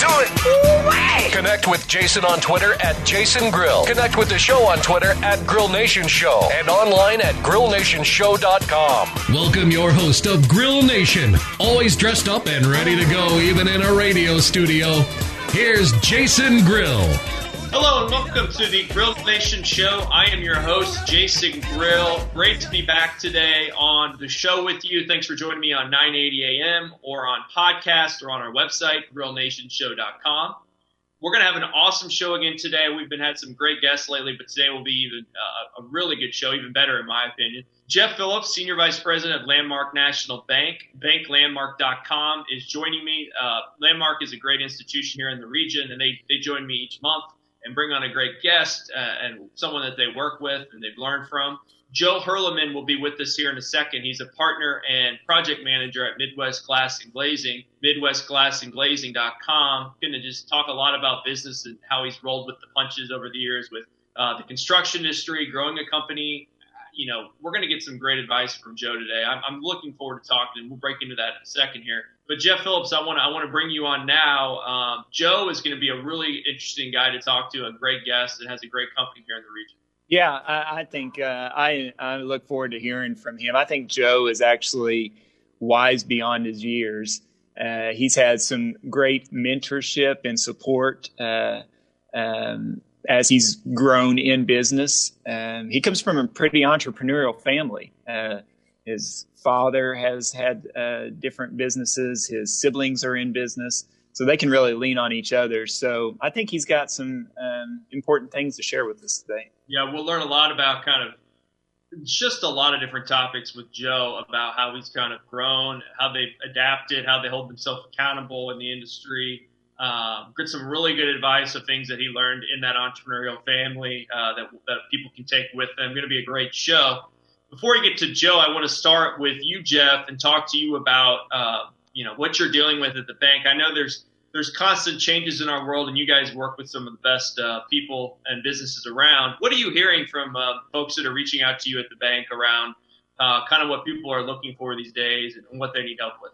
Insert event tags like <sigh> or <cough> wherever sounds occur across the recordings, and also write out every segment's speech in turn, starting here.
Everybody right there! Get into it! Ooh-wee! Connect with Jason on Twitter at Jason Grill. Connect with the show on Twitter at Grill Nation Show and online at grillnationshow.com. Welcome your host of Grill Nation, always dressed up and ready to go, even in a radio studio. Here's Jason Grill. Hello and welcome to the Grill Nation Show. I am your host, Jason Grill. Great to be back today on the show with you. Thanks for joining me on 980 AM or on podcast or on our website, grillnationshow.com. We're going to have an awesome show again today. We've been had some great guests lately, but today will be even uh, a really good show, even better in my opinion. Jeff Phillips, Senior Vice President of Landmark National Bank, banklandmark.com, is joining me. Uh, Landmark is a great institution here in the region, and they, they join me each month and bring on a great guest uh, and someone that they work with and they've learned from. Joe Hurleman will be with us here in a second. He's a partner and project manager at Midwest Glass and Glazing, MidwestGlassandGlazing.com. Going to just talk a lot about business and how he's rolled with the punches over the years with uh, the construction industry, growing a company. You know, we're going to get some great advice from Joe today. I'm, I'm looking forward to talking, and we'll break into that in a second here. But Jeff Phillips, I want to I want to bring you on now. Um, Joe is going to be a really interesting guy to talk to, a great guest, and has a great company here in the region. Yeah, I, I think uh, I I look forward to hearing from him. I think Joe is actually wise beyond his years. Uh, he's had some great mentorship and support uh, um, as he's grown in business. Um, he comes from a pretty entrepreneurial family. Uh, his father has had uh, different businesses. His siblings are in business, so they can really lean on each other. So I think he's got some um, important things to share with us today. Yeah, we'll learn a lot about kind of just a lot of different topics with Joe about how he's kind of grown, how they've adapted, how they hold themselves accountable in the industry. Um, get some really good advice of things that he learned in that entrepreneurial family uh, that, that people can take with them. Going to be a great show. Before we get to Joe, I want to start with you, Jeff, and talk to you about uh, you know what you're dealing with at the bank. I know there's there's constant changes in our world, and you guys work with some of the best uh, people and businesses around. What are you hearing from uh, folks that are reaching out to you at the bank around uh, kind of what people are looking for these days and what they need help with?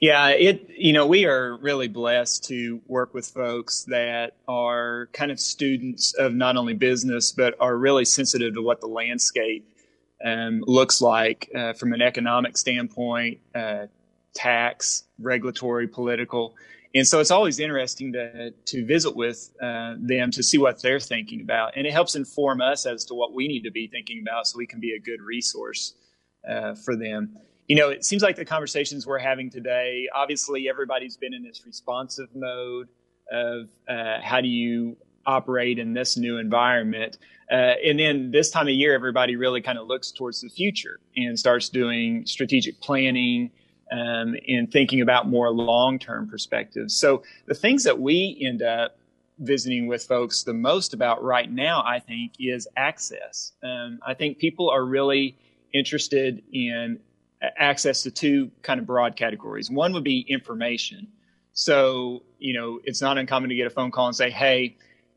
Yeah, it you know we are really blessed to work with folks that are kind of students of not only business but are really sensitive to what the landscape um, looks like uh, from an economic standpoint, uh, tax, regulatory, political. And so it's always interesting to, to visit with uh, them to see what they're thinking about. And it helps inform us as to what we need to be thinking about so we can be a good resource uh, for them. You know, it seems like the conversations we're having today, obviously, everybody's been in this responsive mode of uh, how do you operate in this new environment. Uh, and then this time of year, everybody really kind of looks towards the future and starts doing strategic planning um, and thinking about more long term perspectives. So the things that we end up visiting with folks the most about right now, I think, is access. Um, I think people are really interested in access to two kind of broad categories. One would be information. So, you know, it's not uncommon to get a phone call and say, hey,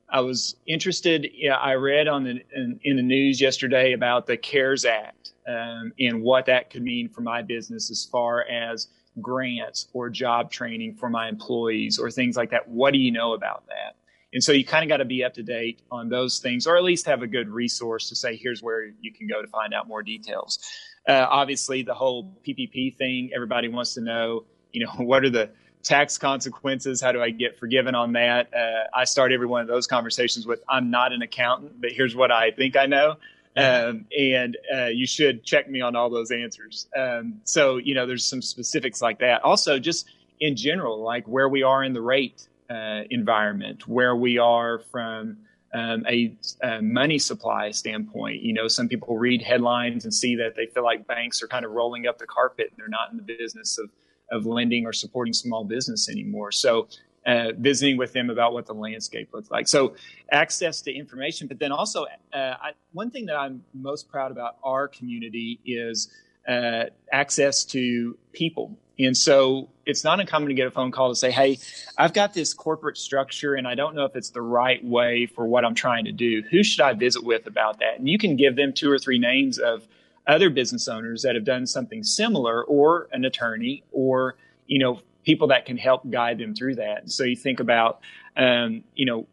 I was interested. Yeah, I read on the in, in, the news yesterday about the CARES Act um, and what that could mean for my business as far as grants or job training for my employees or things like that. What do you know about that? And so you kind of got to be up to date on those things, or at least have a good resource to say, here's where you can go to find out more details. Uh, obviously, the whole PPP thing, everybody wants to know, you know, <laughs> what are the tax consequences? How do I get forgiven on that? Uh, I start every one of those conversations with, I'm not an accountant, but here's what I think I know. Um, and uh, you should check me on all those answers. Um, so, you know, there's some specifics like that. Also, just in general, like where we are in the rate uh, environment, where we are from um, a, a, money supply standpoint. You know, some people read headlines and see that they feel like banks are kind of rolling up the carpet and they're not in the business of of lending or supporting small business anymore. So uh, visiting with them about what the landscape looks like. So access to information, but then also uh, I, one thing that I'm most proud about our community is uh, access to people. And so it's not uncommon to get a phone call to say, Hey, I've got this corporate structure and I don't know if it's the right way for what I'm trying to do. Who should I visit with about that? And you can give them two or three names of other business owners that have done something similar or an attorney or, you know, people that can help guide them through that. So you think about, um, you know,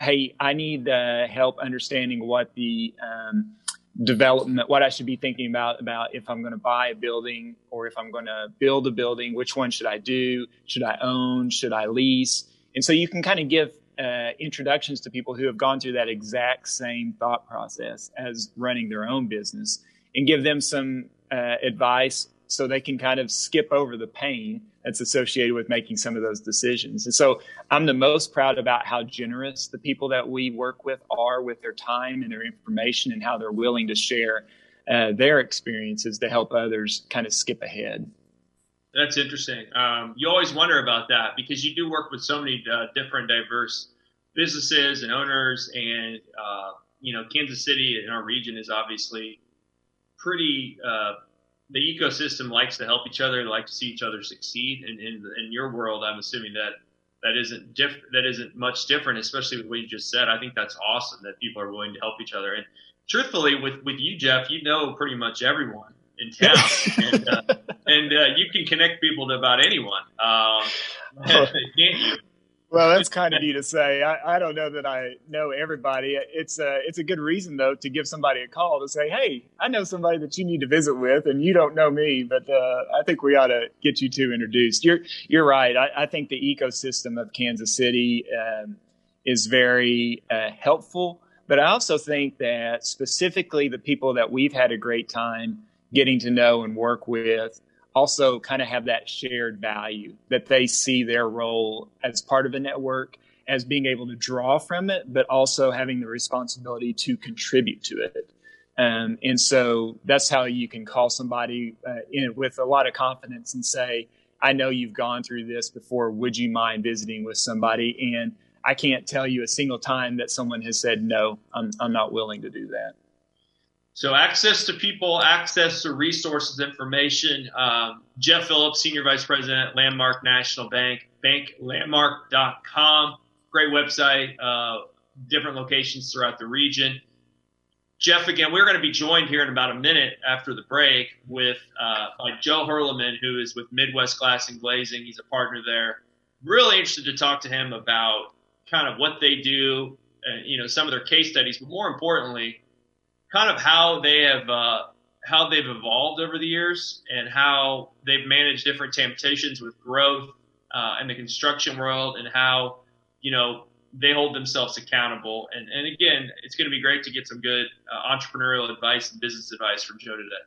hey, I need help understanding what the um, development, what I should be thinking about about if I'm going to buy a building or if I'm going to build a building. Which one should I do? Should I own? Should I lease? And so you can kind of give uh, introductions to people who have gone through that exact same thought process as running their own business and give them some uh, advice so they can kind of skip over the pain that's associated with making some of those decisions. And so I'm the most proud about how generous the people that we work with are with their time and their information and how they're willing to share uh, their experiences to help others kind of skip ahead. That's interesting. Um, you always wonder about that because you do work with so many uh, different, diverse businesses and owners, and uh, you know, Kansas City in our region is obviously pretty uh, the ecosystem likes to help each other, they like to see each other succeed. And in, in your world, I'm assuming that that isn't diff- that isn't much different, especially with what you just said. I think that's awesome that people are willing to help each other. And truthfully, with with you, Jeff, you know pretty much everyone in town, <laughs> and, uh, and uh, you can connect people to about anyone. Um, <laughs> can't you? Well, that's <laughs> kind of you to say. I, I don't know that I know everybody. It's a it's a good reason though to give somebody a call to say, "Hey, I know somebody that you need to visit with, and you don't know me, but uh, I think we ought to get you two introduced." You're you're right. I, I think the ecosystem of Kansas City um, is very uh, helpful, but I also think that specifically the people that we've had a great time getting to know and work with also kind of have that shared value that they see their role as part of a network as being able to draw from it, but also having the responsibility to contribute to it. Um, and so that's how you can call somebody uh, in, with a lot of confidence and say, I know you've gone through this before. Would you mind visiting with somebody? And I can't tell you a single time that someone has said, no, I'm, I'm not willing to do that. So access to people, access to resources, information. Um, Jeff Phillips, Senior Vice President, Landmark National Bank, banklandmark.com. Great website, uh, different locations throughout the region. Jeff, again, we're going to be joined here in about a minute after the break with uh, by Joe Hurleman, who is with Midwest Glass and Glazing. He's a partner there. Really interested to talk to him about kind of what they do, uh, you know, some of their case studies, but more importantly, kind of how they have uh, how they've evolved over the years and how they've managed different temptations with growth uh, in the construction world and how you know they hold themselves accountable. And and again, it's going to be great to get some good uh, entrepreneurial advice and business advice from Joe today.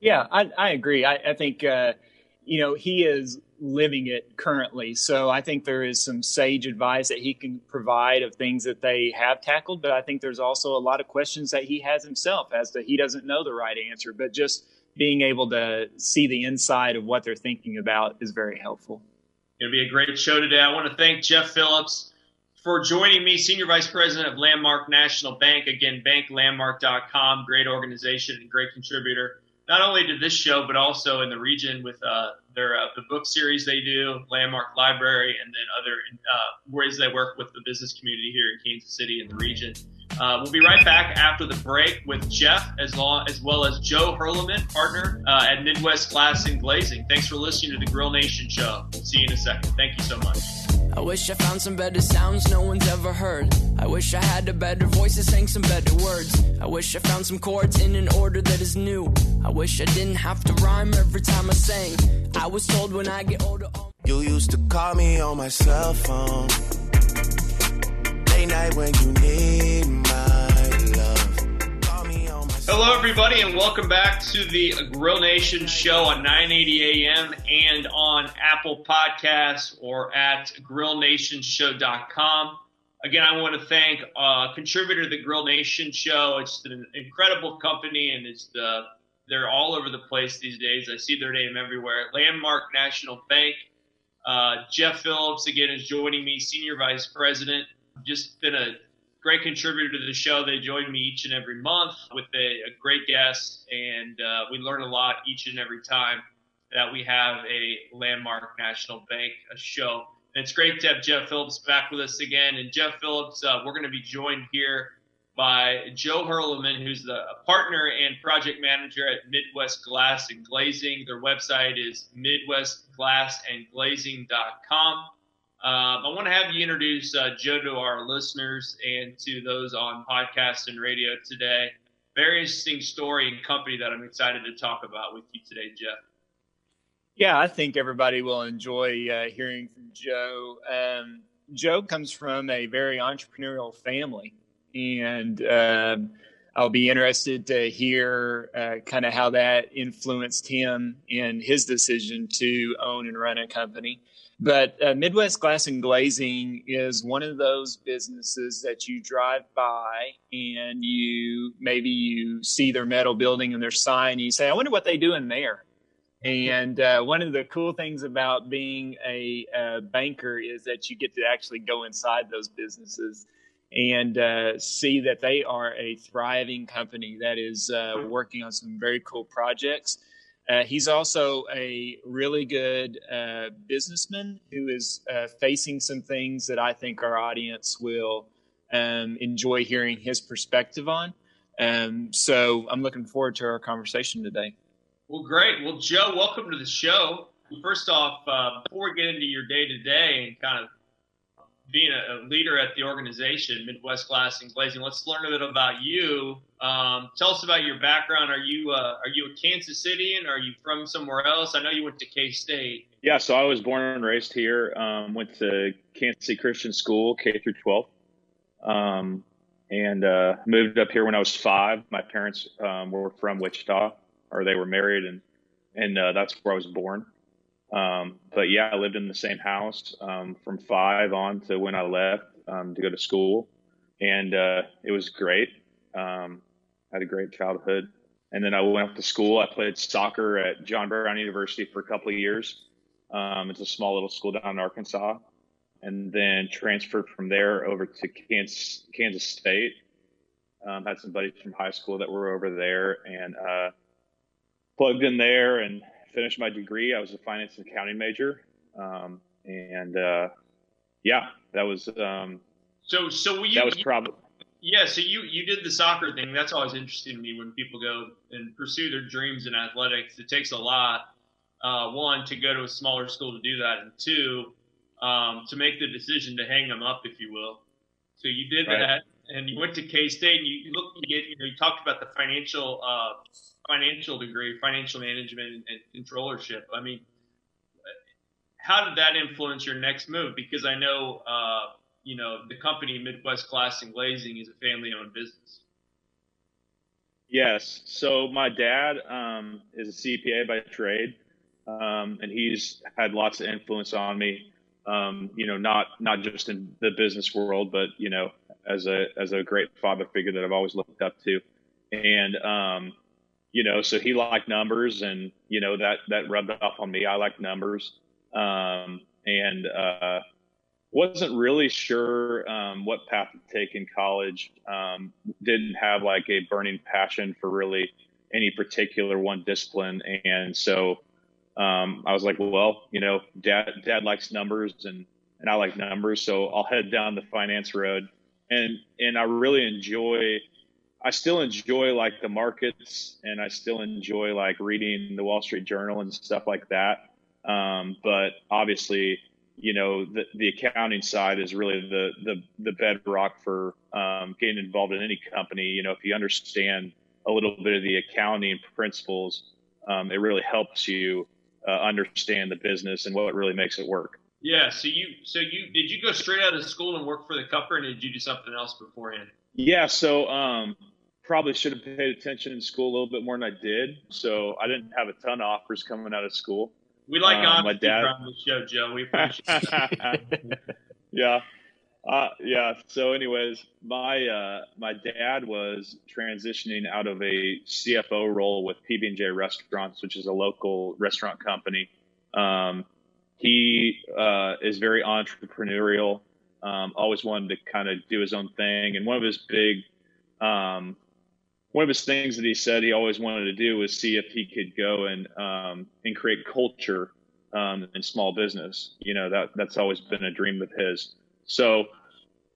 Yeah, I, I agree. I, I think uh, you know he is living it currently. So I think there is some sage advice that he can provide of things that they have tackled, but I think there's also a lot of questions that he has himself as to he doesn't know the right answer, but just being able to see the inside of what they're thinking about is very helpful. It'll be a great show today. I want to thank Jeff Phillips for joining me, Senior Vice President of Landmark National Bank. Again, banklandmark.com, great organization and great contributor not only to this show, but also in the region with uh, their uh, the book series they do, Landmark Library, and then other uh, ways they work with the business community here in Kansas City and the region. Uh, we'll be right back after the break with Jeff, as, long, as well as Joe Hurleman, partner uh, at Midwest Glass and Glazing. Thanks for listening to the Grill Nation show. We'll see you in a second. Thank you so much. I wish I found some better sounds no one's ever heard. I wish I had a better voice that sang some better words. I wish I found some chords in an order that is new. I wish I didn't have to rhyme every time I sang. I was told when I get older. You used to call me on my cell phone. Late night when you need my. Hello, everybody, and welcome back to the Grill Nation show on 980 AM and on Apple Podcasts or at grillnationshow.com. Again, I want to thank uh, contributor to the Grill Nation show. It's an incredible company, and it's the they're all over the place these days. I see their name everywhere. Landmark National Bank. Uh, Jeff Phillips again is joining me, Senior Vice President. Just been a great contributor to the show. They join me each and every month with a, a great guest, and uh, we learn a lot each and every time that we have a landmark national bank a show. And it's great to have Jeff Phillips back with us again. And Jeff Phillips, uh, we're going to be joined here by Joe Hurleman, who's the partner and project manager at Midwest Glass and Glazing. Their website is midwestglassandglazing.com. Um, I want to have you introduce uh, Joe to our listeners and to those on podcast and radio today. Very interesting story and company that I'm excited to talk about with you today, Jeff. Yeah, I think everybody will enjoy uh, hearing from Joe. Um, Joe comes from a very entrepreneurial family, and um, I'll be interested to hear uh, kind of how that influenced him in his decision to own and run a company. But uh, Midwest Glass and Glazing is one of those businesses that you drive by and you maybe you see their metal building and their sign and you say, I wonder what they do in there. And uh, one of the cool things about being a, a, banker is that you get to actually go inside those businesses and uh, see that they are a thriving company that is uh, working on some very cool projects. Uh, he's also a really good uh, businessman who is uh, facing some things that I think our audience will um, enjoy hearing his perspective on. Um, so I'm looking forward to our conversation today. Well, great. Well, Joe, welcome to the show. First off, uh, before we get into your day to day and kind of being a, leader at the organization, Midwest Glass and Glazing. Let's learn a bit about you. Um, tell us about your background. Are you uh, are you a Kansas Cityan? Are you from somewhere else? I know you went to K State. Yeah, so I was born and raised here. Um, went to Kansas City Christian School, K through 12, um, and uh, moved up here when I was five. My parents um, were from Wichita, or they were married, and and uh, that's where I was born. Um, but yeah, I lived in the same house um, from five on to when I left um, to go to school, and uh, it was great. Um, had a great childhood, and then I went up to school. I played soccer at John Brown University for a couple of years. Um, it's a small little school down in Arkansas, and then transferred from there over to Kansas, Kansas State. Um, had some buddies from high school that were over there, and uh, plugged in there and finished my degree. I was a finance and accounting major, um, and uh, yeah, that was um, so. So you, that was probably yeah. So you you did the soccer thing. That's always interesting to me when people go and pursue their dreams in athletics. It takes a lot. Uh, one to go to a smaller school to do that, and two um, to make the decision to hang them up, if you will. So you did right. that, and you went to K State. And you, look, you get, you know, you talked about the financial uh, financial degree, financial management and controllership. I mean, how did that influence your next move? Because I know, uh, you know, the company Midwest Glass and Glazing is a family-owned business. Yes. So my dad um, is a CPA by trade, um, and he's had lots of influence on me. Um, you know, not not just in the business world, but you know, as a as a great father figure that I've always looked up to. And um, you know, so he liked numbers and, you know, that, that rubbed off on me. I like numbers. Um, and, uh, wasn't really sure, um, what path to take in college. Um, didn't have like a burning passion for really any particular one discipline. And so, um, I was like, well, you know, dad, dad likes numbers and, and I like numbers. So I'll head down the finance road and, and I really enjoy, I still enjoy like the markets and I still enjoy like reading the Wall Street Journal and stuff like that. Um, but obviously, you know, the, the accounting side is really the, the, the bedrock for um, getting involved in any company. You know, if you understand a little bit of the accounting principles, um, it really helps you uh, understand the business and what really makes it work. Yeah. So you, so you, did you go straight out of school and work for the company and did you do something else beforehand? Yeah, so um, probably should have paid attention in school a little bit more than I did. So I didn't have a ton of offers coming out of school. We like um, my dad on the show, Joe. We appreciate <laughs> yeah. Uh, yeah. So, anyways, my uh, my dad was transitioning out of a CFO role with PB and J Restaurants, which is a local restaurant company, um, he uh, is very entrepreneurial. Um, always wanted to kind of do his own thing, and one of his big, um, one of his things that he said he always wanted to do was see if he could go and um, and create culture um, in small business. You know that that's always been a dream of his. So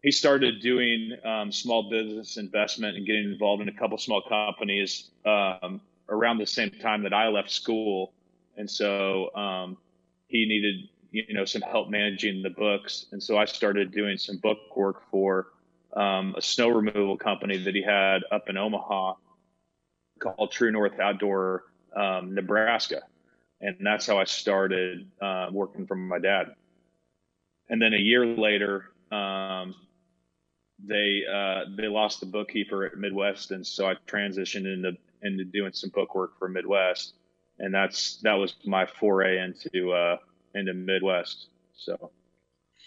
he started doing um, small business investment and getting involved in a couple small companies um, around the same time that I left school, and so he needed you know some help managing the books, and so I started doing some book work for um, a snow removal company that he had up in Omaha called True North Outdoor um, Nebraska, and that's how I started uh, working for my dad. And then a year later, um, they uh, they lost the bookkeeper at Midwest, and so I transitioned into into doing some book work for Midwest and that's that was my foray into uh, into Midwest. So.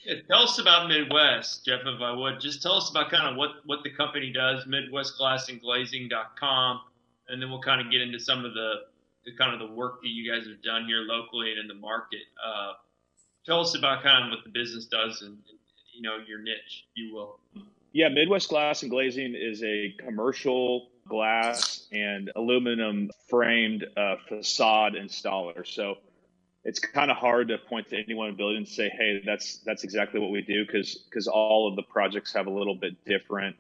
Yeah, tell us about Midwest, Jeff, if I would. Just tell us about kind of what, what the company does, MidwestGlassandGlazing.com, and then we'll kind of get into some of the, the kind of the work that you guys have done here locally and in the market. Uh, tell us about kind of what the business does and, you know your niche, if you will. Yeah, Midwest Glass and Glazing is a commercial glass and aluminum framed uh, facade installer. So it's kind of hard to point to any one building and say, "Hey, that's that's exactly what we do," because because all of the projects have a little bit different,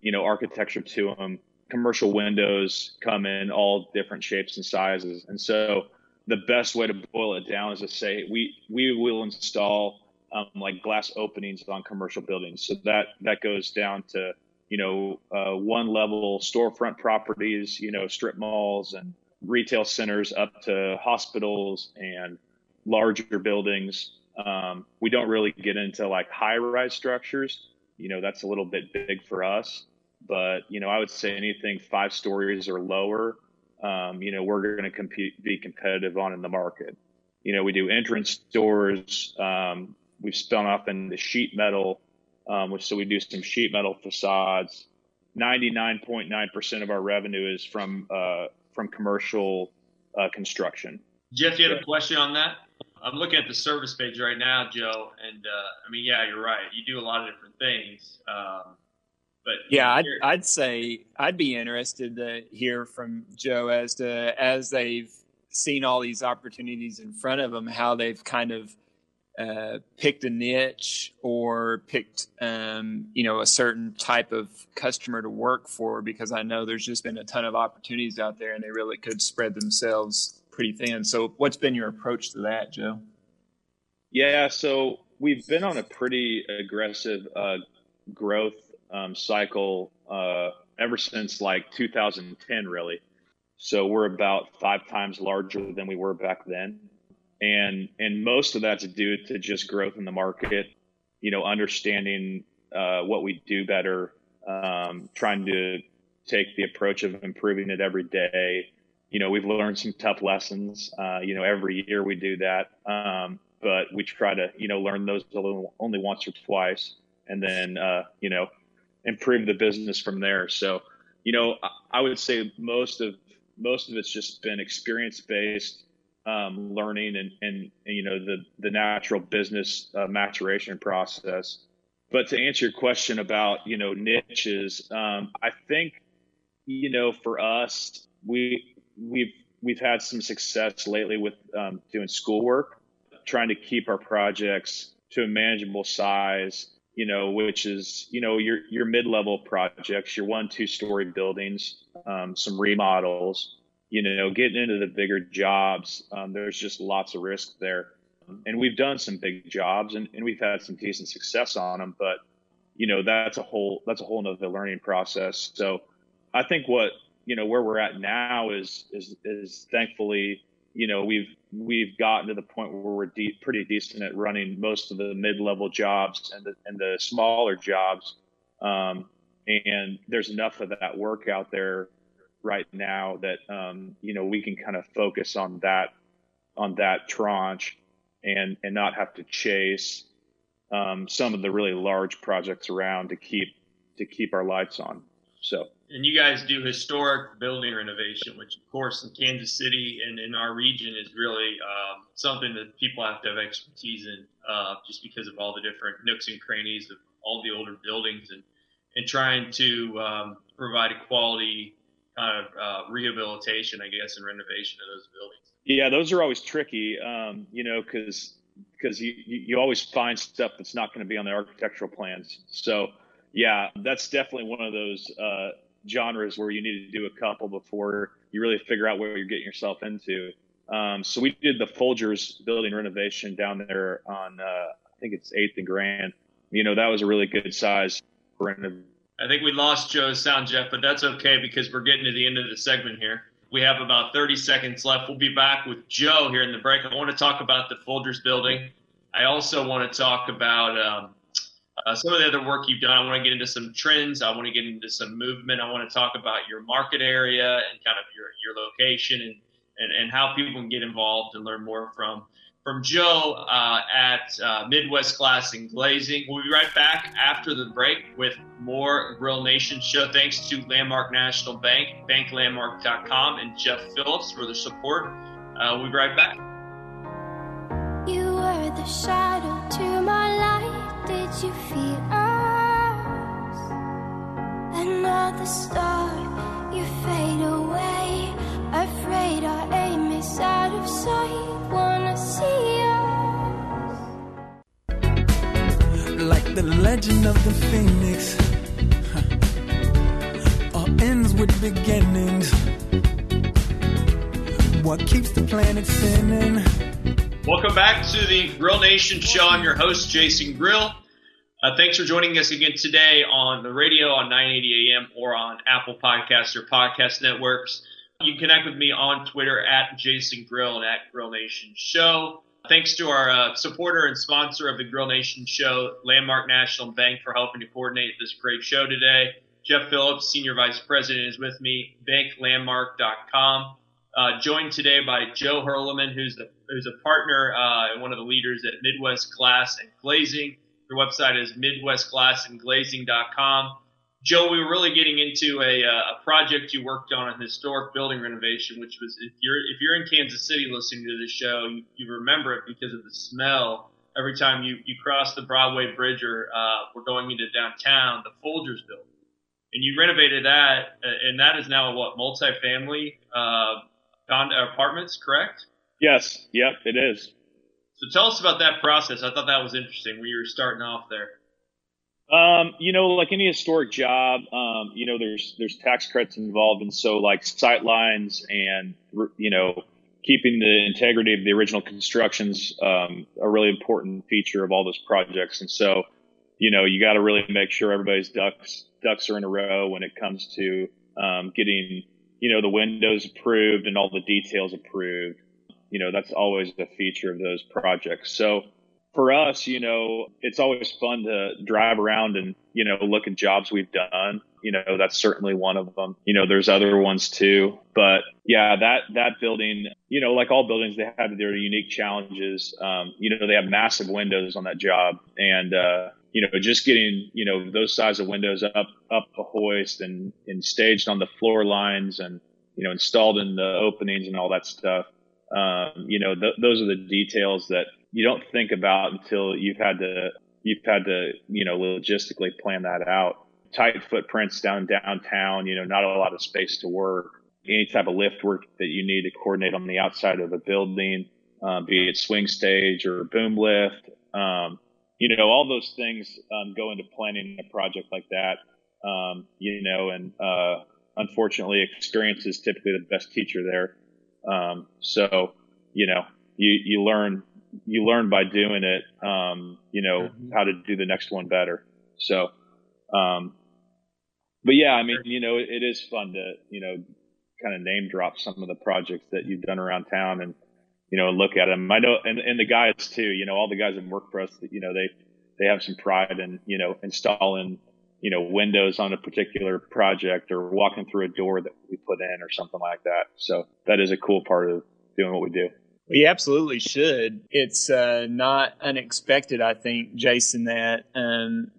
you know, architecture to them. Commercial windows come in all different shapes and sizes, and so the best way to boil it down is to say we we will install um, like glass openings on commercial buildings. So that that goes down to you know, uh, one level storefront properties, you know, strip malls and retail centers up to hospitals and larger buildings. Um, we don't really get into like high rise structures. You know, that's a little bit big for us. But, you know, I would say anything five stories or lower, um, you know, we're going to compete, be competitive on in the market. You know, we do entrance doors. Um, we've spun off into sheet metal um, which so we do some sheet metal facades. 99.9% of our revenue is from uh, from commercial uh, construction. Jeff, you had a question on that? I'm looking at the service page right now, Joe, and uh, I mean, yeah, you're right. You do a lot of different things. Um, but yeah, I'd, I'd say I'd be interested to hear from Joe as to as they've seen all these opportunities in front of them, how they've kind of uh, picked a niche or picked um, you know a certain type of customer to work for because I know there's just been a ton of opportunities out there and they really could spread themselves pretty thin. So what's been your approach to that, Joe? Yeah, so we've been on a pretty aggressive uh, growth um, cycle uh, ever since like 2010, really. So we're about five times larger than we were back then and and most of that's due to just growth in the market. You know, understanding uh, what we do better, um, trying to take the approach of improving it every day. You know, we've learned some tough lessons. Uh, you know, every year we do that, um, but we try to you know learn those only once or twice, and then uh, you know improve the business from there. So, you know, I would say most of most of it's just been experience based um, learning and, and, and, you know the the natural business uh, maturation process. But to answer your question about you know niches, um, I think you know for us we we've we've had some success lately with um, doing schoolwork, trying to keep our projects to a manageable size. You know, which is you know your your mid level projects, your one two story buildings, um, some remodels you know, getting into the bigger jobs, um, there's just lots of risk there. And we've done some big jobs and, and we've had some decent success on them, but you know, that's a whole, that's a whole nother learning process. So I think what, you know, where we're at now is, is, is thankfully, you know, we've, we've gotten to the point where we're de- pretty decent at running most of the mid-level jobs and the, and the smaller jobs. Um, and there's enough of that work out there right now that um, you know we can kind of focus on that on that tranche and and not have to chase um, some of the really large projects around to keep to keep our lights on. So. And you guys do historic building renovation, which of course in Kansas City and in our region is really um, something that people have to have expertise in, uh, just because of all the different nooks and crannies of all the older buildings and and trying to um, provide a quality kind of uh, rehabilitation, I guess, and renovation of those buildings. Yeah, those are always tricky, um, you know, because because you, you always find stuff that's not going to be on the architectural plans. So yeah, that's definitely one of those uh, genres where you need to do a couple before you really figure out what you're getting yourself into. Um, so we did the Folgers building renovation down there on, uh, I think it's Eighth and Grand. You know, that was a really good size renovation. I think we lost Joe's sound, Jeff, but that's okay because we're getting to the end of the segment here. We have about 30 seconds left. We'll be back with Joe here in the break. I want to talk about the Folgers building. I also want to talk about um, uh, some of the other work you've done. I want to get into some trends. I want to get into some movement. I want to talk about your market area and kind of your, your location and, and, and how people can get involved and learn more from from Joe uh, at uh, Midwest Glass and Glazing. We'll be right back after the break with more Grill Nation show. Thanks to Landmark National Bank, banklandmark.com, and Jeff Phillips for the support. Uh, we'll be right back. You were the shadow to my light. Did you feel us? Another star, you fade away. Afraid our aim is out of sight. Wanna see us? Like the legend of the phoenix, huh. all ends with beginnings. What keeps the planet spinning? Welcome back to the Grill Nation show. I'm your host, Jason Grill. Uh, thanks for joining us again today on the radio on 980 AM or on Apple Podcasts or podcast networks. You can connect with me on Twitter at Jason Grill and at Grill Nation Show. Thanks to our uh, supporter and sponsor of the Grill Nation Show, Landmark National Bank, for helping to coordinate this great show today. Jeff Phillips, Senior Vice President, is with me, banklandmark.com. Uh, joined today by Joe Hurleman, who's the who's a partner uh, and one of the leaders at Midwest Glass and Glazing. Their website is midwestglassandglazing.com. Joe, we were really getting into a, uh, a project you worked on, a historic building renovation, which was if you're if you're in Kansas City listening to this show, you, you remember it because of the smell every time you you cross the Broadway Bridge or uh, we're going into downtown, the Folgers building, and you renovated that, uh, and that is now a what multifamily uh, apartments, correct? Yes. Yep. It is. So tell us about that process. I thought that was interesting when you were starting off there. Um, you know, like any historic job, um, you know, there's there's tax credits involved, and so like sight lines and you know keeping the integrity of the original constructions um, a really important feature of all those projects. And so, you know, you got to really make sure everybody's ducks ducks are in a row when it comes to um, getting you know the windows approved and all the details approved. You know, that's always a feature of those projects. So for us, you know, it's always fun to drive around and, you know, look at jobs we've done. You know, that's certainly one of them. You know, there's other ones too. But yeah, that, that building, you know, like all buildings, they have their unique challenges. Um, you know, they have massive windows on that job and, uh, you know, just getting, you know, those size of windows up, up a hoist and, and staged on the floor lines and, you know, installed in the openings and all that stuff. Um, you know, th- those are the details that you don't think about until you've had to, you've had to, you know, logistically plan that out. Tight footprints down downtown, you know, not a lot of space to work. Any type of lift work that you need to coordinate on the outside of a building, um, be it swing stage or boom lift. Um, you know, all those things um, go into planning a project like that. Um, you know, and uh, unfortunately, experience is typically the best teacher there. Um, so, you know, you, you learn, you learn by doing it, um, you know, mm-hmm. how to do the next one better. So, um, but yeah, I mean, you know, it, it is fun to, you know, kind of name drop some of the projects that you've done around town and, you know, look at them. I know, and, and the guys too, you know, all the guys that work for us, you know, they, they have some pride in, you know, installing you know, windows on a particular project or walking through a door that we put in or something like that. So that is a cool part of doing what we do. We absolutely should. It's uh, not unexpected, I think, Jason, that um,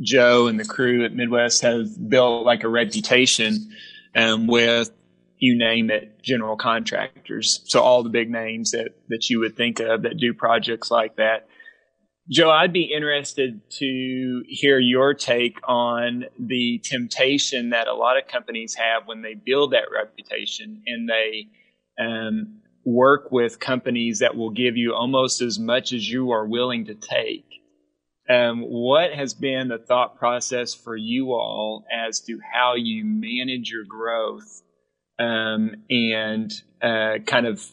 Joe and the crew at Midwest have built like a reputation um, with you name it, general contractors. So all the big names that that you would think of that do projects like that. Joe, I'd be interested to hear your take on the temptation that a lot of companies have when they build that reputation and they um, work with companies that will give you almost as much as you are willing to take. Um, what has been the thought process for you all as to how you manage your growth um, and uh, kind of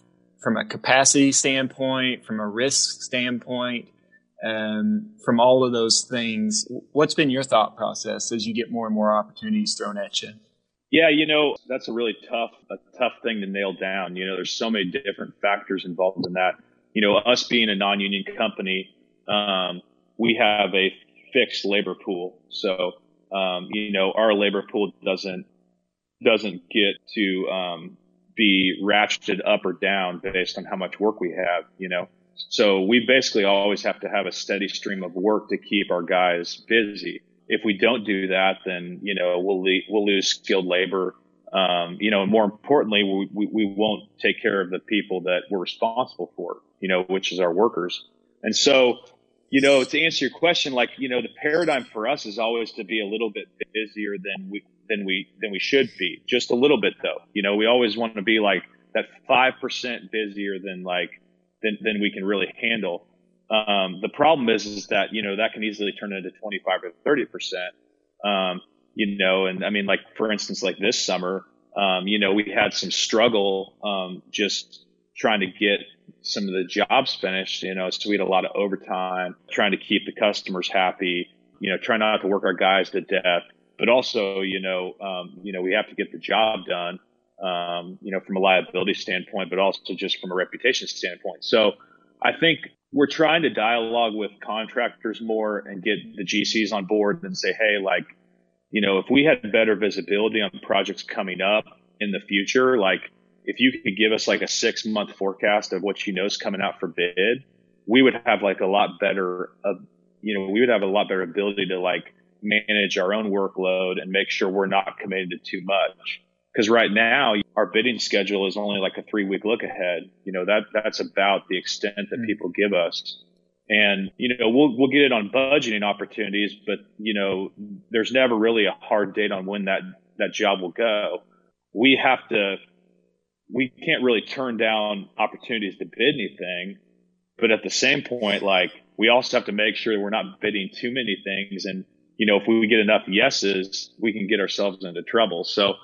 from a capacity standpoint, from a risk standpoint, um, from all of those things? What's been your thought process as you get more and more opportunities thrown at you? Yeah, you know, that's a really tough, a tough thing to nail down. You know, there's so many different factors involved in that. You know, us being a non-union company, um, we have a fixed labor pool. So, um, you know, our labor pool doesn't, doesn't get to, um, be ratcheted up or down based on how much work we have, you know. So we basically always have to have a steady stream of work to keep our guys busy if we don't do that, then you know we'll le- we'll lose skilled labor. Um, you know, and more importantly, we, we, we won't take care of the people that we're responsible for. You know, which is our workers. And so, you know, to answer your question, like you know, the paradigm for us is always to be a little bit busier than we than we than we should be. Just a little bit though. You know, we always want to be like that five percent busier than like than than we can really handle. Um, the problem is, is that, you know, that can easily turn into 25 or 30 percent. Um, you know, and I mean, like, for instance, like this summer, um, you know, we had some struggle, um, just trying to get some of the jobs finished, you know, so we had a lot of overtime, trying to keep the customers happy, you know, trying not to work our guys to death, but also, you know, um, you know, we have to get the job done, um, you know, from a liability standpoint, but also just from a reputation standpoint. So I think we're trying to dialogue with contractors more and get the GCs on board and say, hey, like, you know, if we had better visibility on projects coming up in the future, like if you could give us like a six month forecast of what you know is coming out for bid, we would have like a lot better, uh, you know, we would have a lot better ability to like manage our own workload and make sure we're not committed to too much. Because right now, our bidding schedule is only like a three week look ahead. You know, that, that's about the extent that mm. people give us. And, you know, we'll, we'll get it on budgeting opportunities, but, you know, there's never really a hard date on when that, that job will go. We have to, we can't really turn down opportunities to bid anything. But at the same point, like, we also have to make sure that we're not bidding too many things. And, you know, if we get enough yeses, we can get ourselves into trouble. So,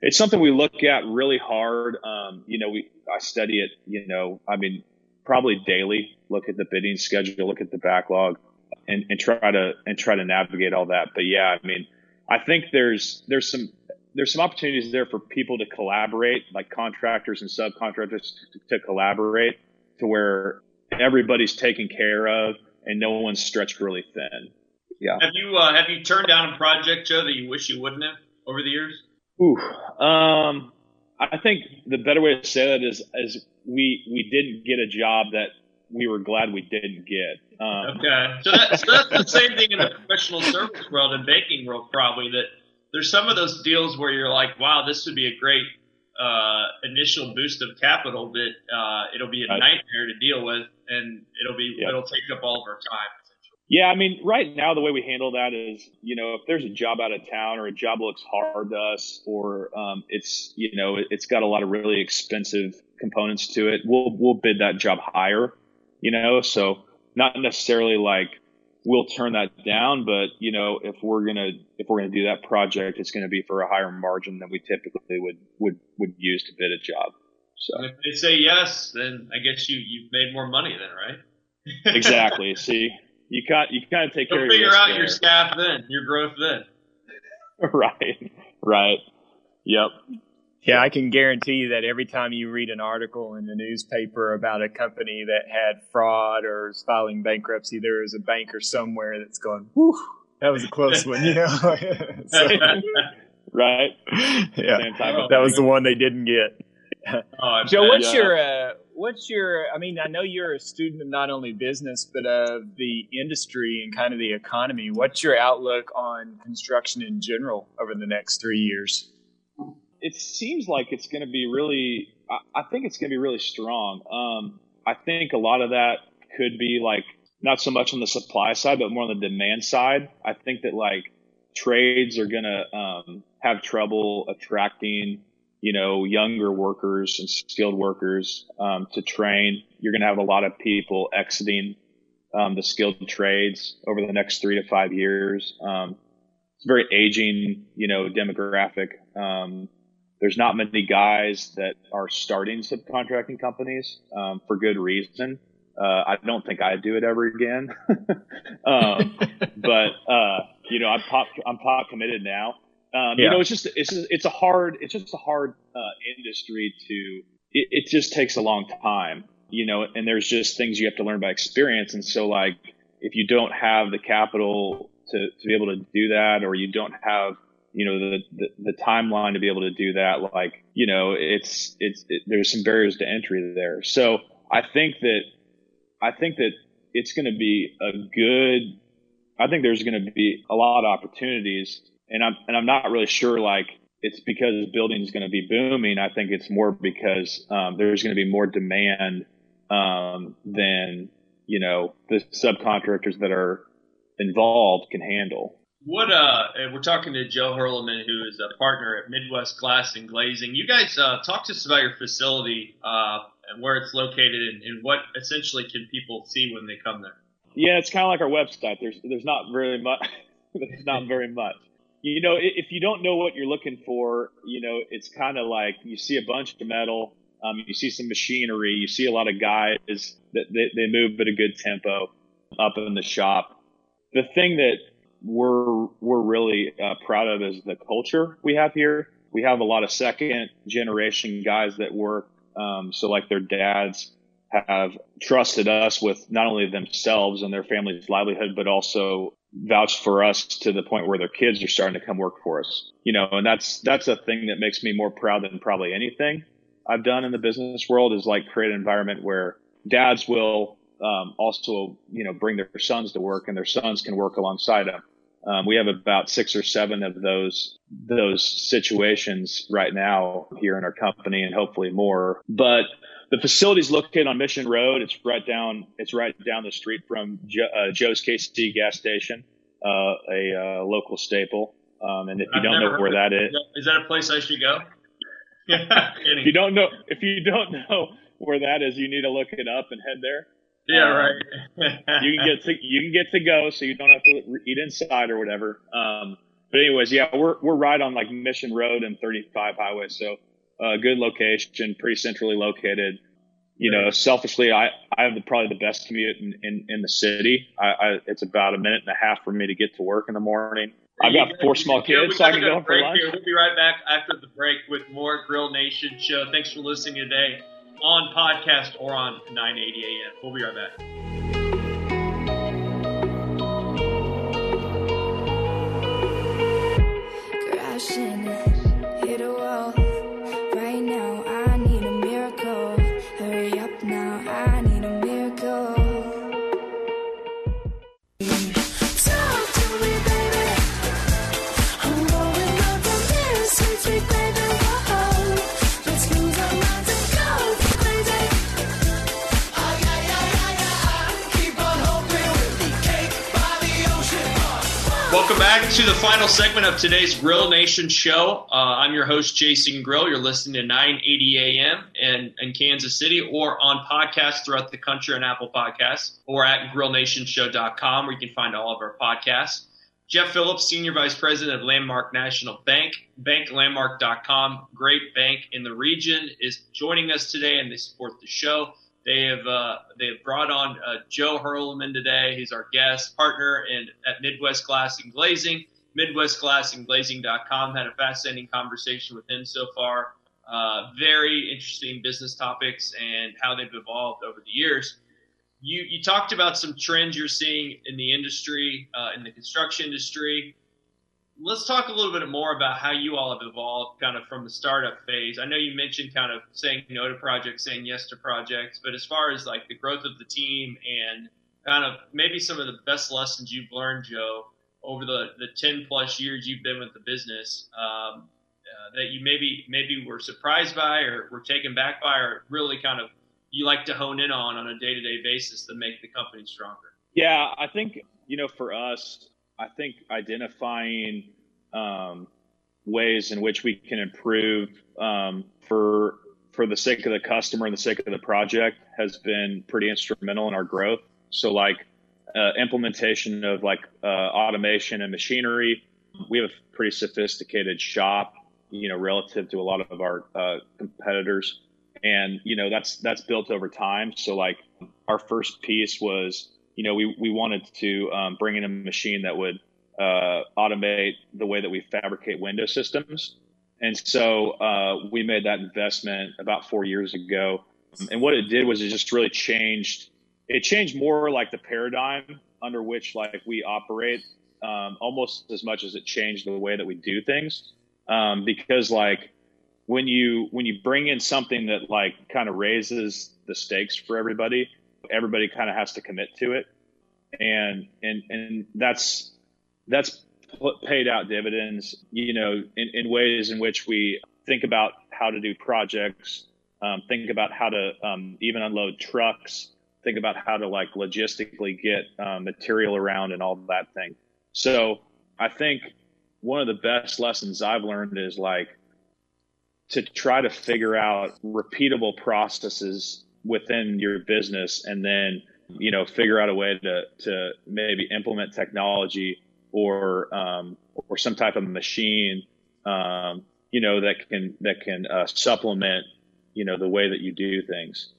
it's something we look at really hard. Um, you know, we I study it. You know, I mean, probably daily. Look at the bidding schedule, look at the backlog, and, and try to and try to navigate all that. But yeah, I mean, I think there's there's some there's some opportunities there for people to collaborate, like contractors and subcontractors to, to collaborate, to where everybody's taken care of and no one's stretched really thin. Yeah. Have you uh, have you turned down a project, Joe, that you wish you wouldn't have over the years? Ooh, um, I think the better way to say that is, is we we didn't get a job that we were glad we didn't get. Um, okay, so, that, so that's the same thing in the professional service world and banking world, probably. That there's some of those deals where you're like, wow, this would be a great uh, initial boost of capital, but uh, it'll be a nightmare to deal with, and it'll be yep. it'll take up all of our time. Yeah, I mean, right now the way we handle that is, you know, if there's a job out of town or a job looks hard to us, or um, it's, you know, it's got a lot of really expensive components to it, we'll we'll bid that job higher, you know. So not necessarily like we'll turn that down, but you know, if we're gonna if we're gonna do that project, it's gonna be for a higher margin than we typically would would would use to bid a job. So if they say yes, then I guess you you've made more money then, right? <laughs> exactly. See you can't you kind of take You'll care figure of out your staff then, your growth then. <laughs> right, right, yep. Yeah, I can guarantee you that every time you read an article in the newspaper about a company that had fraud or is filing bankruptcy, there is a banker somewhere that's going, "Whew, that was a close one," you know. <laughs> so, <laughs> right? Yeah, that was the one they didn't get. Oh, Joe, what's yeah. your uh, what's your? I mean, I know you're a student of not only business but of the industry and kind of the economy. What's your outlook on construction in general over the next three years? It seems like it's going to be really. I, think it's going to be really strong. Um, I think a lot of that could be like not so much on the supply side, but more on the demand side. I think that like trades are going to um, have trouble attracting you know, younger workers and skilled workers um, to train. You're going to have a lot of people exiting um, the skilled trades over the next three to five years. Um, it's a very aging, you know, demographic. Um, there's not many guys that are starting subcontracting companies um, for good reason. Uh, I don't think I'd do it ever again. <laughs> Um, but uh, you know, I'm pop I'm pop committed now. Um, yeah. You know, it's just it's just, it's a hard it's just a hard uh, industry to. It, it just takes a long time, you know, and there's just things you have to learn by experience. And so, like, if you don't have the capital to to be able to do that, or you don't have you know the, the, the timeline to be able to do that like you know it's it's it, there's some barriers to entry there so i think that i think that it's going to be a good i think there's going to be a lot of opportunities and I'm and I'm not really sure like it's because building is going to be booming. I think it's more because um, there's going to be more demand um, than you know the subcontractors that are involved can handle. What uh, we're talking to Joe Hurleman, who is a partner at Midwest Glass and Glazing. You guys uh, talk to us about your facility uh, and where it's located, and, and what essentially can people see when they come there. Yeah, it's kind of like our website. There's there's not very much. <laughs> there's not very much you know, if you don't know what you're looking for, you know, it's kind of like you see a bunch of metal, um, you see some machinery, you see a lot of guys that they, they move at a good tempo up in the shop. The thing that we're we're really uh, proud of is the culture we have here. We have a lot of second generation guys that work, um, so like their dads have trusted us with not only themselves and their family's livelihood, but also vouched for us to the point where their kids are starting to come work for us. You know, and that's that's a thing that makes me more proud than probably anything I've done in the business world is like create an environment where dads will um, also, you know, bring their sons to work and their sons can work alongside them. Um, we have about six or seven of those those situations right now here in our company, and hopefully more. But the facility is located on Mission Road. It's right down. It's right down the street from jo, uh, Joe's KC gas station, uh, a uh, local staple. Um, and if you I've don't know where that is, is that a place I should go? <laughs> Yeah, if you don't know, if you don't know where that is, you need to look it up and head there. Yeah, um, right. you can get to you can get to go, so you don't have to eat inside or whatever. Um, but anyways, yeah, we're we're right on like Mission Road and 35 Highway, so a good location, pretty centrally located. You know, selfishly, I, I have the, probably the best commute in, in, in the city. I, I, it's about a minute and a half for me to get to work in the morning. I've got four small kids, so I can go for lunch. Here. We'll be right back after the break with more Grill Nation show. Thanks for listening today on podcast or on 980 AM. We'll be right back. Welcome back to the final segment of today's Grill Nation show. Uh, I'm your host, Jason Grill. You're listening to 980 AM in, in Kansas City or on podcasts throughout the country on Apple Podcasts or at grillnationshow.com where you can find all of our podcasts. Jeff Phillips, Senior Vice President of Landmark National Bank, banklandmark.com, great bank in the region, is joining us today and they support the show. They have uh, they have brought on uh, Joe Hurleman today. He's our guest partner in at Midwest Glass and Glazing. MidwestGlassandGlazing.com had a fascinating conversation with him so far. Uh, very interesting business topics and how they've evolved over the years. You you talked about some trends you're seeing in the industry, uh, in the construction industry. Let's talk a little bit more about how you all have evolved kind of from the startup phase. I know you mentioned kind of saying no to projects, saying yes to projects, but as far as like the growth of the team and kind of maybe some of the best lessons you've learned, Joe, over the, the 10 plus years you've been with the business um, uh, that you maybe maybe were surprised by or were taken back by or really kind of you like to hone in on on a day-to-day basis to make the company stronger? Yeah, I think, you know, for us, I think identifying um, ways in which we can improve um, for for the sake of the customer and the sake of the project has been pretty instrumental in our growth. So, like uh, implementation of like uh, automation and machinery, we have a pretty sophisticated shop, you know, relative to a lot of our uh, competitors, and you know that's that's built over time. So, like our first piece was, you know, we we wanted to um, bring in a machine that would uh, automate the way that we fabricate window systems. And so uh, we made that investment about four years ago. And what it did was it just really changed. It changed more like the paradigm under which like we operate, um, almost as much as it changed the way that we do things. Um, because like when you when you bring in something that like kind of raises the stakes for everybody, everybody kind of has to commit to it, and and and that's that's paid out dividends, you know, in, in ways in which we think about how to do projects, um, think about how to um, even unload trucks, think about how to like logistically get um, material around and all that thing. So I think one of the best lessons I've learned is like to try to figure out repeatable processes within your business and then you know figure out a way to to maybe implement technology or um, or some type of machine, um, you know, that can that can uh, supplement, you know, the way that you do things.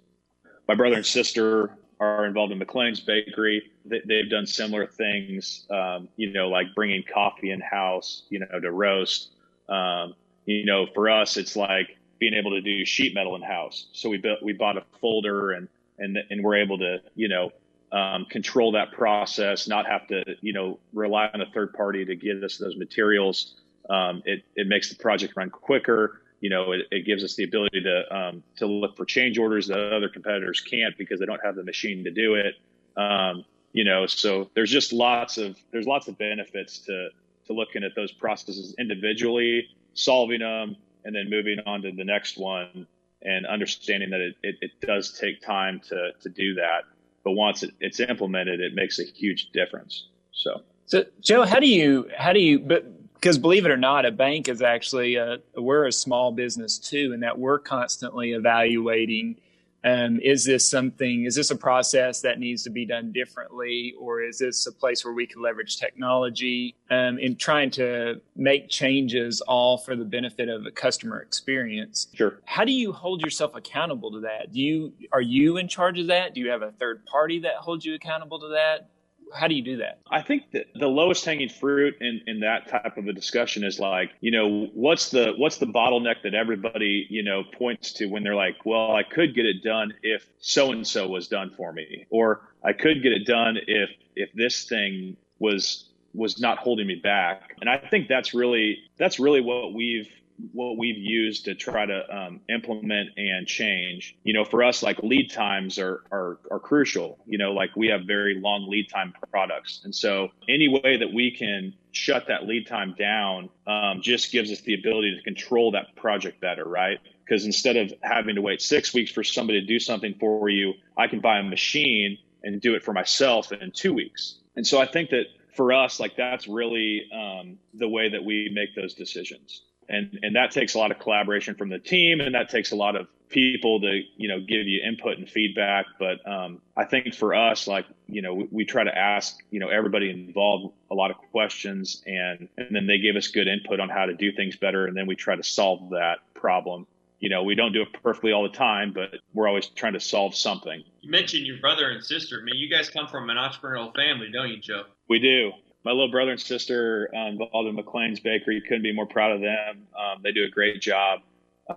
My brother and sister are involved in McLain's Bakery. They, have done similar things, um, you know, like bringing coffee in house, you know, to roast. Um, you know, for us, it's like being able to do sheet metal in house. So we built, we bought a folder and and and we're able to, you know, um, control that process, not have to, you know, rely on a third party to get us those materials. Um, it, it makes the project run quicker. You know, it, it gives us the ability to um, to look for change orders that other competitors can't because they don't have the machine to do it. Um, you know, so there's just lots of there's lots of benefits to to looking at those processes individually, solving them, and then moving on to the next one and understanding that it, it, it does take time to to do that but once it, it's implemented, it makes a huge difference. So, so Joe, how do you how do you but because believe it or not, a bank is actually a, we're a small business too, and that we're constantly evaluating um, is this something, is this a process that needs to be done differently, or is this a place where we can leverage technology um, in trying to make changes all for the benefit of a customer experience? Sure. How do you hold yourself accountable to that? Do you are you in charge of that? Do you have a third party that holds you accountable to that? How do you do that? I think that the lowest hanging fruit in, in that type of a discussion is like, you know, what's the what's the bottleneck that everybody, you know, points to when they're like, well, I could get it done if so and so was done for me, or I could get it done if if this thing was was not holding me back. And I think that's really that's really what we've what we've used to try to um, implement and change. You know, for us, like lead times are, are are crucial. You know, like we have very long lead time products, and so any way that we can shut that lead time down um, just gives us the ability to control that project better, right? Because instead of having to wait six weeks for somebody to do something for you, I can buy a machine and do it for myself in two weeks. And so I think that for us, like that's really um, the way that we make those decisions and and that takes a lot of collaboration from the team and that takes a lot of people to you know give you input and feedback. But um, i think for us like you know we, we, try to ask you know everybody involved a lot of questions and and then they give us good input on how to do things better and then we try to solve that problem. You know we don't do it perfectly all the time but we're always trying to solve something. You mentioned your brother and sister. I mean you guys come from an entrepreneurial family don't you joe? We do my little brother and sister um, involved in McLain's Bakery. Couldn't be more proud of them. Um, they do a great job.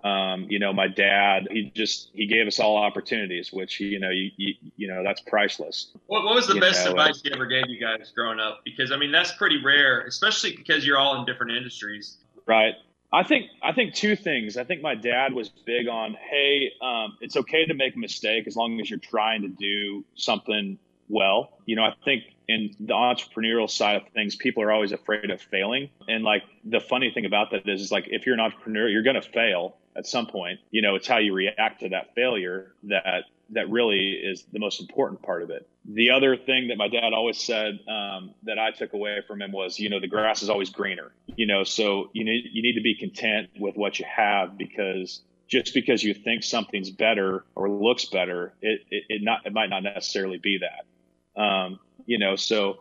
Um, you know, my dad, he just he gave us all opportunities, which you know, you you, you know, that's priceless. What, what was the You best know, advice he ever gave you guys growing up? Because I mean, that's pretty rare, especially because you're all in different industries. Right. I think I think two things. I think my dad was big on, hey, um, it's okay to make a mistake as long as you're trying to do something well. You know, I think in the entrepreneurial side of things, people are always afraid of failing. And like the funny thing about that is, is like if you're an entrepreneur, you're going to fail at some point. You know, it's how you react to that failure that that really is the most important part of it. The other thing that my dad always said um, that I took away from him was, you know, the grass is always greener. You know, so you need you need to be content with what you have because just because you think something's better or looks better, it it, it not it might not necessarily be that. Um, you know, so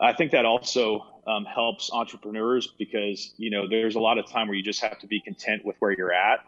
I think that also um, helps entrepreneurs because you know there's a lot of time where you just have to be content with where you're at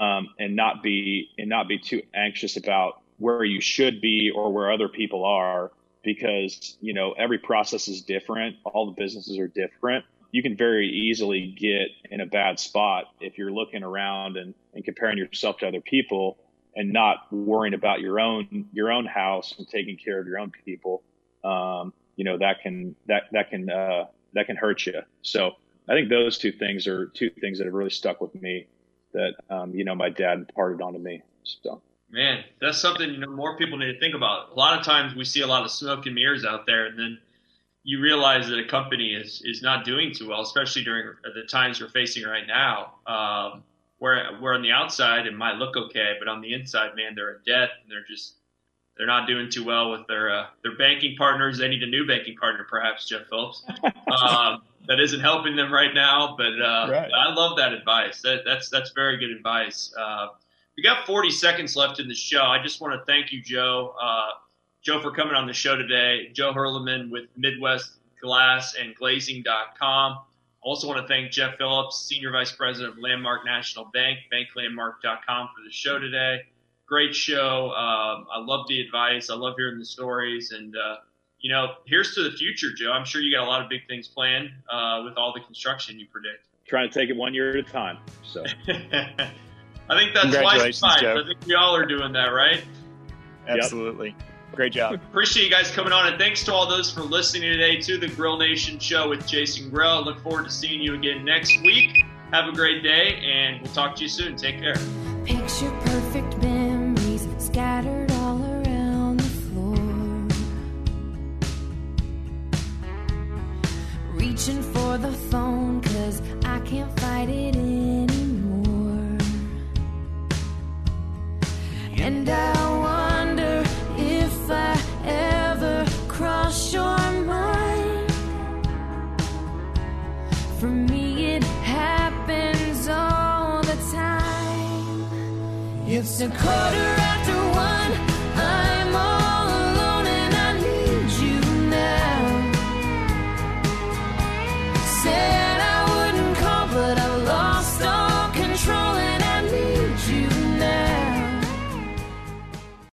um, and not be and not be too anxious about where you should be or where other people are because you know every process is different. All the businesses are different. You can very easily get in a bad spot if you're looking around and, and comparing yourself to other people and not worrying about your own your own house and taking care of your own people um, you know that can that that can uh, that can hurt you so i think those two things are two things that have really stuck with me that um, you know my dad imparted onto me so Man, that's something you know more people need to think about. A lot of times we see a lot of smoke and mirrors out there, and then you realize that a company is is not doing too well, especially during the times we're facing right now. Um, where where on the outside it might look okay, but on the inside, man, they're in debt and they're just they're not doing too well with their uh, their banking partners. They need a new banking partner, perhaps Jeff Phillips. <laughs> um, that isn't helping them right now, but uh, Right. I love that advice. That, that's that's very good advice. Uh, we got 40 seconds left in the show. I just want to thank you, Joe. Uh, Joe, for coming on the show today. Joe Hurleman with Midwest Glass and Glazing.com. Also want to thank Jeff Phillips, Senior Vice President of Landmark National Bank, banklandmark.com for the show today. Great show. Um, I love the advice. I love hearing the stories. And, uh, you know, here's to the future, Joe. I'm sure you got a lot of big things planned uh, with all the construction you predict. trying to take it one year at a time so <laughs> I think that's wise Congratulations, advice. Joe. I think we all are doing that, right? Absolutely. Great job. <laughs> Appreciate you guys coming on, and thanks to all those for listening today to the Grill Nation show with Jason Grill. Look forward to seeing you again next week. Have a great day, and we'll talk to you soon. Take care. Picture perfect memories scattered all around the floor. Reaching for the phone, cause I can't fight it It's a quarter